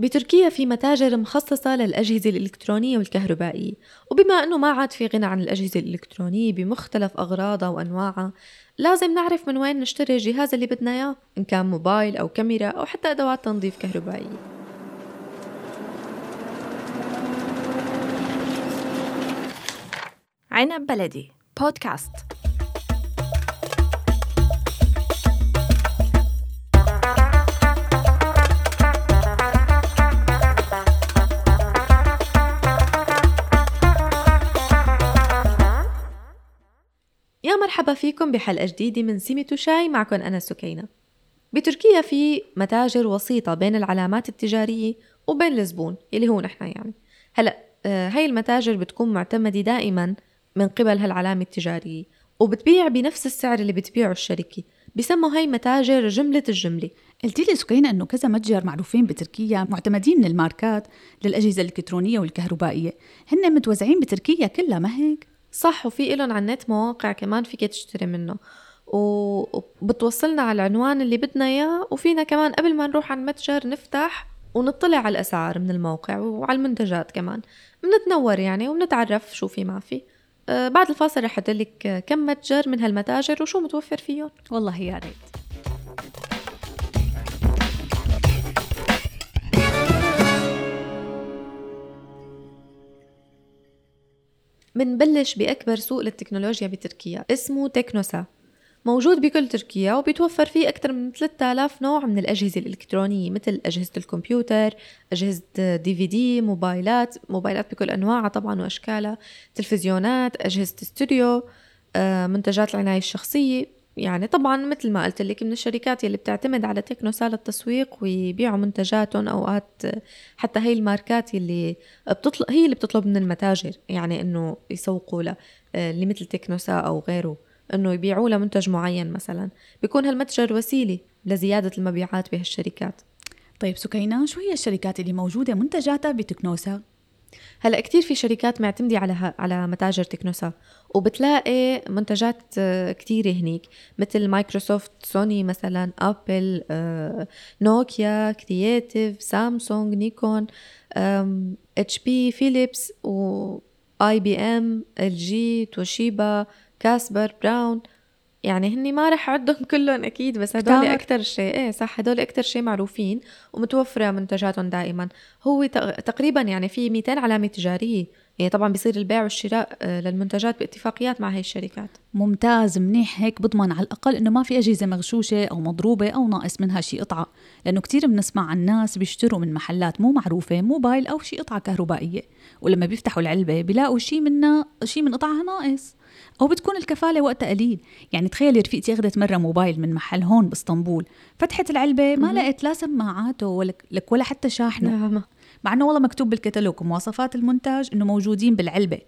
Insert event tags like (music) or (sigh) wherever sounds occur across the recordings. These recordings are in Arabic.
بتركيا في متاجر مخصصة للأجهزة الإلكترونية والكهربائية. وبما أنه ما عاد في غنى عن الأجهزة الإلكترونية بمختلف أغراضها وأنواعها لازم نعرف من وين نشتري الجهاز اللي بدنا إياه إن كان موبايل أو كاميرا أو حتى أدوات تنظيف كهربائية. عنب بلدي بودكاست. مرحبا فيكم بحلقة جديدة من سيمة شاي معكم أنا سكينة. بتركيا في متاجر وسيطة بين العلامات التجارية وبين الزبون اللي هو نحن يعني. هلأ آه، هاي المتاجر بتكون معتمدة دائما من قبل هالعلامة التجارية وبتبيع بنفس السعر اللي بتبيعه الشركة. بسموا هاي متاجر جملة الجملة. قلتي لي سكينة إنه كذا متجر معروفين بتركيا معتمدين من الماركات للأجهزة الإلكترونية والكهربائية. هن متوزعين بتركيا كلها ما هيك؟ صح وفي إلهم على النت مواقع كمان فيك تشتري منه. وبتوصلنا على العنوان اللي بدنا إياه وفينا كمان قبل ما نروح على المتجر نفتح ونطلع على الأسعار من الموقع وعلى المنتجات كمان. بنتنور يعني وبنتعرف شو في ما في. آه بعد الفاصل رح أدلك كم متجر من هالمتاجر وشو متوفر فيهم. والله يا ريت. منبلش بأكبر سوق للتكنولوجيا بتركيا اسمه تكنوسا. موجود بكل تركيا وبيتوفر فيه أكثر من 3000 نوع من الأجهزة الإلكترونية مثل أجهزة الكمبيوتر أجهزة دي في دي موبايلات موبايلات بكل أنواعها طبعا وأشكالها تلفزيونات أجهزة استوديو آه، منتجات العناية الشخصية. يعني طبعا مثل ما قلت لك من الشركات يلي بتعتمد على تكنوسا للتسويق ويبيعوا منتجاتهم أوقات حتى هي الماركات يلي بتطلب هي اللي بتطلب من المتاجر يعني إنه يسوقوا لها اللي مثل Teknosa أو غيره إنه يبيعوا لها منتج معين مثلا بيكون هالمتجر وسيلة لزيادة المبيعات بهالشركات طيب سكينة شو هي الشركات اللي موجودة منتجاتها ب Teknosa؟ هلا كتير في شركات معتمدة على على متاجر Teknosa وبتلاقي منتجات آه، كتيرة هنيك مثل Microsoft Sony مثلا Apple آه، Nokia Creative Samsung Nikon HP Philips و IBM LG Toshiba Casper Braun. يعني هني ما رح اعدهم كلهم أكيد بس هدول أكثر شيء إيه صح هدول أكثر شيء معروفين ومتوفرة منتجاتهم دائما. هو تقريبا يعني في 200 علامة تجارية. يعني طبعا بيصير البيع والشراء آه، للمنتجات باتفاقيات مع هاي الشركات. ممتاز منيح هيك بضمن على الأقل إنه ما في أجهزة مغشوشة أو مضروبة أو ناقص منها شيء قطعة. لأنه كثير بنسمع عن ناس بيشتروا من محلات مو معروفة موبايل أو شيء قطعة كهربائية. ولما بيفتحوا العلبة بيلاقوا شيء منها شيء من قطعها ناقص. أو بتكون الكفالة وقتها قليل. يعني تخيلي رفيقتي أخذت مرة موبايل من محل هون باسطنبول فتحت العلبة ما لقيت لا سماعاته ولا لك ولا حتى شاحنة. نعم. مع إنه والله مكتوب بالكتالوج مواصفات المنتج إنه موجودين بالعلبة.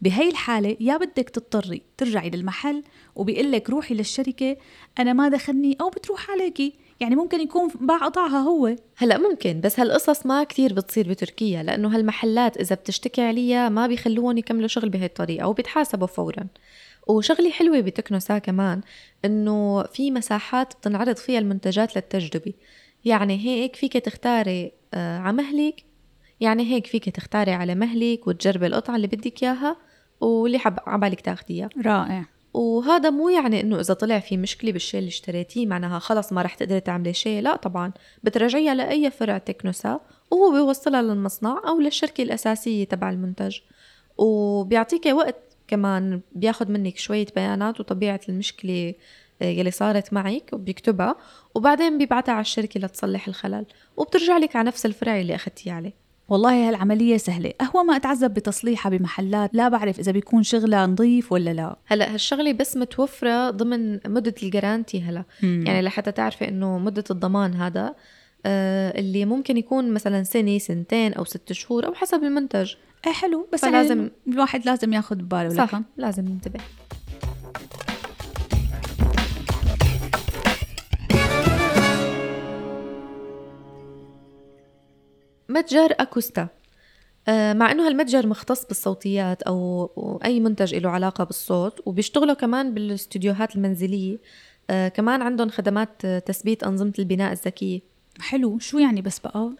بهي الحالة يا بدك تضطري ترجعي للمحل وبيقول لك روحي للشركة أنا ما دخلني أو بتروح عليكي. يعني ممكن يكون باع قطعها هو. هلا ممكن بس هالقصص ما كتير بتصير بتركيا لأنه هالمحلات إذا بتشتكي عليها ما بيخلوهم يكملوا شغل بهي الطريقة وبيتحاسبوا فورا. وشغلة حلوة بتكنوسا كمان إنه في مساحات بتنعرض فيها المنتجات للتجربة. يعني هيك فيك تختاري آه، على مهلك يعني هيك فيك تختاري على مهلك وتجربي القطعة اللي بدك إياها واللي حب عبالك تاخديها. رائع. وهذا مو يعني إنه إذا طلع في مشكلة بالشيء اللي اشتريتيه معناها خلص ما رح تقدري تعملي شيء لا طبعا. بترجعيها لأي فرع تكنوسا وهو بيوصلها للمصنع أو للشركة الأساسية تبع المنتج. وبيعطيكي وقت كمان بياخد منك شوية بيانات وطبيعة المشكلة آه، يلي صارت معك وبيكتبها وبعدين بيبعتها على الشركة لتصلح الخلل. وبترجع لك على نفس الفرع اللي أخذتيه عليه. والله هالعملية سهلة. أهو ما أتعذب بتصليحها بمحلات لا بعرف إذا بيكون شغلها نظيف ولا لا. هلا هالشغلة بس متوفرة ضمن مدة الجرانتي هلا. مم. يعني لحتى تعرفي إنه مدة الضمان هذا آه اللي ممكن يكون مثلا سنة سنتين أو ست شهور أو حسب المنتج. إيه حلو. بس لازم يعني الواحد لازم ياخذ باله صح لكم. لازم ينتبه. متجر أكوستا. آه، مع إنه هالمتجر مختص بالصوتيات أو أي منتج له علاقة بالصوت وبيشتغلوا كمان بالاستديوهات المنزلية. آه، كمان عندهم خدمات تثبيت أنظمة البناء الذكية. حلو. شو يعني بس بقى؟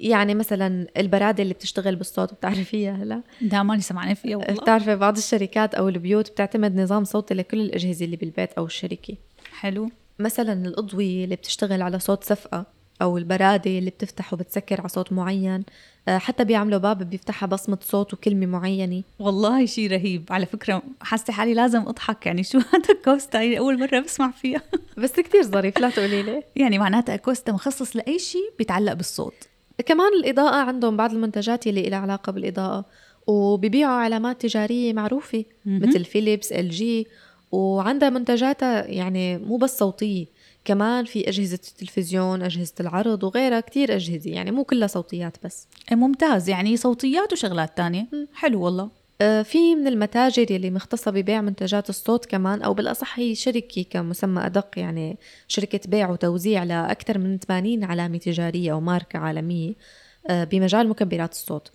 يعني مثلا البرادة اللي بتشتغل بالصوت بتعرفيها هلا؟ لا ماني سمعانة فيها والله. بتعرفي بعض الشركات أو البيوت بتعتمد نظام صوتي لكل الأجهزة اللي بالبيت أو الشركة. حلو. مثلا الأضوية اللي بتشتغل على صوت صفقة. أو البرادة اللي بتفتح وبتسكر على صوت معين. آه، حتى بيعملوا باب بيفتحها بصمة صوت وكلمة معينة. والله شيء رهيب. على فكرة حاسة حالي لازم أضحك يعني شو (laughs) هذا كوستا؟ هي أول مرة بسمع فيها. (laughs) بس كتير ظريف لا تقولي لي. يعني معناتها كوستا مخصص لأي شيء بيتعلق بالصوت. كمان الإضاءة عندهم بعض المنتجات اللي لها علاقة بالإضاءة وبيبيعوا علامات تجارية معروفة مهم. مثل Philips LG وعندها منتجاتها يعني مو بس صوتية. كمان في أجهزة التلفزيون أجهزة العرض وغيرها كتير أجهزة يعني مو كلها صوتيات بس. إيه ممتاز. يعني صوتيات وشغلات تانية. مم. حلو والله. آه، في من المتاجر يلي مختصة ببيع منتجات الصوت كمان أو بالأصح هي شركة كمسمى أدق يعني شركة بيع وتوزيع لأكثر من 80 علامة تجارية أو ماركة عالمية آه، بمجال مكبرات الصوت.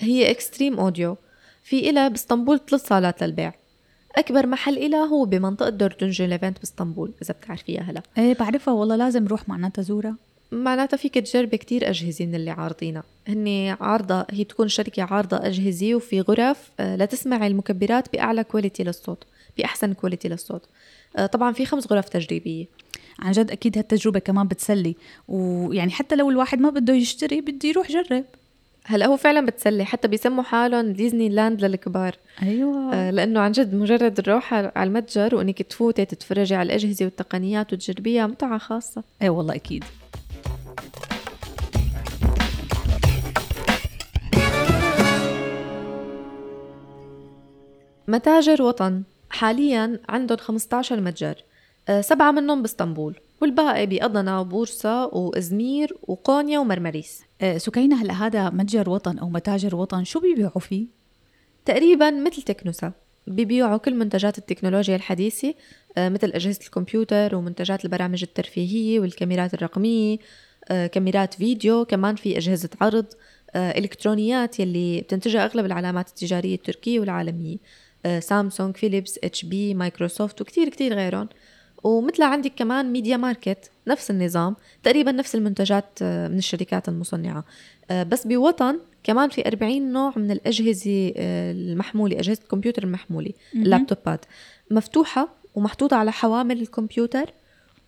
هي Extreme Audio في إلها بإسطنبول ثلاث صالات للبيع. أكبر محل إلها هو بمنطقة دورتنجي ليفنت بإسطنبول إذا بتعرفيها هلا إيه بعرفها والله لازم نروح معناتها زورها. معناتها فيك تجربي كتير أجهزة من اللي عارضينها. هن عارضة هي تكون شركة عارضة أجهزة وفي غرف آه، لتسمع المكبرات بأعلى quality للصوت بأحسن quality للصوت. آه، طبعا في خمس غرف تجريبية. عن جد أكيد هالتجربة كمان بتسلي ويعني حتى لو الواحد ما بده يشتري بده يروح جرب. هلا هو فعلا بتسلي. حتى بيسموا حالهم ديزني لاند للكبار. أيوه. آه، لأنه عن جد مجرد الروحه على المتجر وإنك تفوتي تتفرجي على الأجهزة والتقنيات وتجربيها متعة خاصة. إيه والله أكيد. متاجر وطن. حاليا عندهم 15 متجر. آه، سبعة منهم بإسطنبول. والباقي بأضنا وبورصة وإزمير وقونيا ومرمريس. آه، سكينة هلا هذا متجر وطن أو متاجر وطن شو بيبيعوا فيه؟ تقريبا مثل تكنوسا. بيبيعوا كل منتجات التكنولوجيا الحديثة آه، مثل أجهزة الكمبيوتر ومنتجات البرامج الترفيهية والكاميرات الرقمية آه، كاميرات فيديو كمان في أجهزة عرض إلكترونيات يلي بتنتجها أغلب العلامات التجارية التركية والعالمية. سامسونج فيليبس إتش بي مايكروسوفت وكتير كتير غيرهم. ومثلها عندك كمان ميديا ماركت نفس النظام تقريبا نفس المنتجات آه، من الشركات المصنعة. آه، بس بوطن كمان في 40 نوع من الأجهزة آه، المحمولة أجهزة الكمبيوتر المحمولة. ال laptopات مفتوحة ومحطوطة على حوامل الكمبيوتر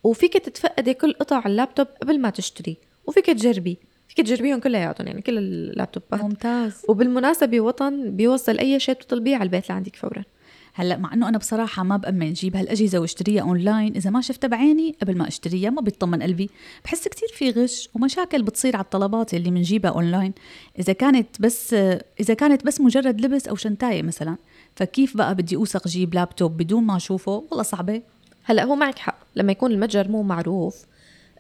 وفيك تتفقدي كل قطع اللابتوب قبل ما تشتري وفيك تجربي. فيك تجربيهم كلياتهم يعني كل ال laptopات. ممتاز. وبالمناسبة وطن بيوصل أي شيء بتطلبيه على البيت لعندك فورا. هلا مع إنه أنا بصراحة ما بأمن جيب هالأجهزة واشتريها أونلاين. إذا ما شفتها بعيني قبل ما أشتريها ما بيطمن قلبي. بحس كتير في غش ومشاكل بتصير على الطلبات اللي بنجيبها أونلاين. إذا كانت بس إذا كانت بس مجرد لبس أو شنتاية مثلا فكيف بقى بدي أوثق جيب لابتوب بدون ما أشوفه؟ والله صعبة. هلا هو معك حق. لما يكون المتجر مو معروف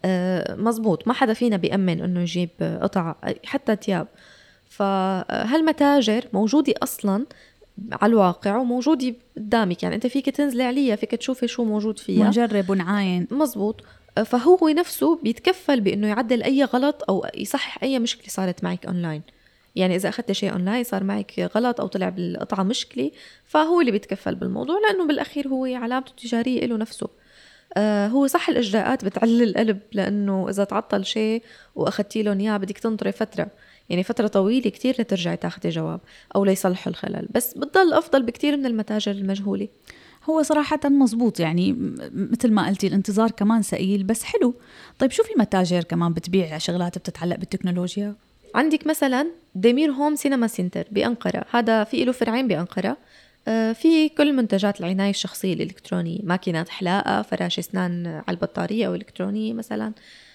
آه، مزبوط. ما حدا فينا بيأمن إنه يجيب قطع حتى تياب. فهالمتاجر موجودة أصلا على الواقع وموجودة قدامك. يعني أنت فيك تنزلي عليها فيك تشوفي شو موجود فيها ونجرب ونعاين. مزبوط. فهو نفسه بيتكفل بإنه يعدل أي غلط أو يصحح أي مشكلة صارت معك اونلاين يعني إذا اخذت شيء اونلاين صار معك غلط أو طلع بالقطعة مشكلة فهو اللي بيتكفل بالموضوع لأنه بالأخير هو علامته التجارية له نفسه. آه هو صح الإجراءات بتعلي القلب لأنه إذا تعطل شيء وأخذتي لهم اياه بدك تنطري فترة. يعني فترة طويلة كتير لترجعي تاخدي جواب أو ليصلحوا الخلل بس بتضل أفضل بكتير من المتاجر المجهولة. هو صراحة مزبوط يعني مثل ما قلتي الانتظار كمان ثقيل بس حلو. طيب شو في متاجر كمان بتبيع شغلات بتتعلق بالتكنولوجيا؟ عندك مثلا ديمير هوم سينما سنتر بأنقرة هذا في له فرعين بأنقرة. آه، في كل منتجات العناية الشخصية الإلكترونية ماكينات حلاقة فراشي أسنان على البطارية أو إلكترونية مثلا.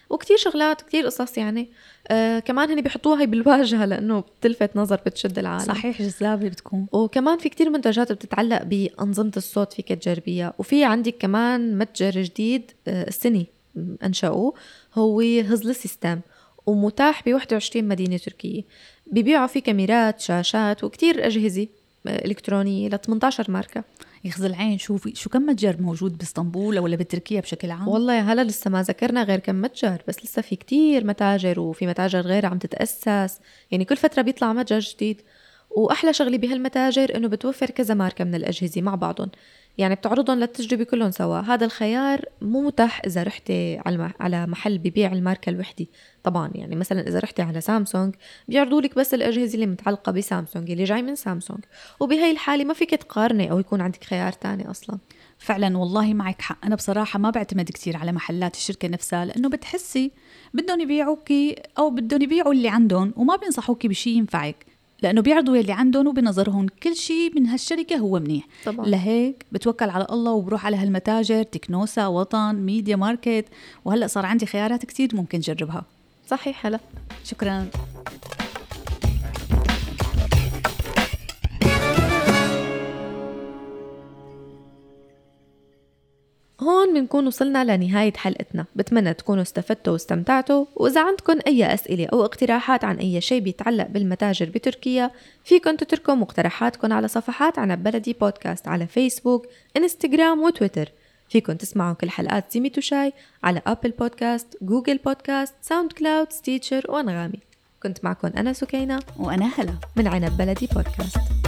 وكتير شغلات كتير قصص يعني. آه كمان هني بيحطوها هي بالواجهة لأنه بتلفت نظر بتشد العالم. صحيح جذابة بتكون. وكمان في كتير منتجات بتتعلق بأنظمة الصوت فيك تجربيها. وفي عندك كمان متجر جديد آه، السنة أنشأوه هو هزل سيستم ومتاح ب 21 مدينة تركية. بيبيعوا فيه كاميرات شاشات وكتير أجهزة آه، إلكترونية ل 18 ماركة. يخزي العين. شو في شو كم متجر موجود باسطنبول ولا بتركيا بشكل عام؟ والله هلا لسه ما ذكرنا غير كم متجر بس لسه في كتير متاجر وفي متاجر غير عم تتأسس. يعني كل فترة بيطلع متجر جديد. وأحلى شغلة بهالمتاجر إنه بتوفر كذا ماركة من الأجهزة مع بعضهم. يعني بتعرضهم للتجربة كلهم سوا. هذا الخيار مو متاح إذا رحتي على على محل ببيع الماركة الوحدة. طبعا يعني مثلا إذا رحتي على سامسونج بيعرضوا لك بس الأجهزة اللي متعلقة بسامسونج اللي جاي من سامسونج. وبهي الحالة ما فيك تقارني أو يكون عندك خيار تاني أصلا. فعلا والله معك حق. أنا بصراحة ما بعتمد كثير على محلات الشركة نفسها لأنه بتحسي بدهم يبيعوكي أو بدهم يبيعوا اللي عندهم وما بينصحوكي بشي ينفعك. لأنه بيعرضوا يلي عندهم وبنظرهم كل شيء من هالشركة هو منيح. طبعا. لهيك بتوكل على الله وبروح على هالمتاجر تكنوسا وطن ميديا ماركت. وهلأ صار عندي خيارات كثير ممكن جربها. صحيح هلا. شكرا. هون بنكون وصلنا لنهاية حلقتنا. بتمنى تكونوا استفدتوا واستمتعتوا. وإذا عندكم أي أسئلة أو اقتراحات عن أي شيء بيتعلق بالمتاجر بتركيا فيكن تتركوا مقترحاتكم على صفحات عنب بلدي بودكاست على فيسبوك إنستغرام وتويتر. فيكن تسمعوا كل حلقات سيمي شاي على أبل بودكاست جوجل بودكاست ساوند كلاود ستيتشر وأنغامي. كنت معكم أنا سكينة. وأنا هلا. من عنب بلدي بودكاست.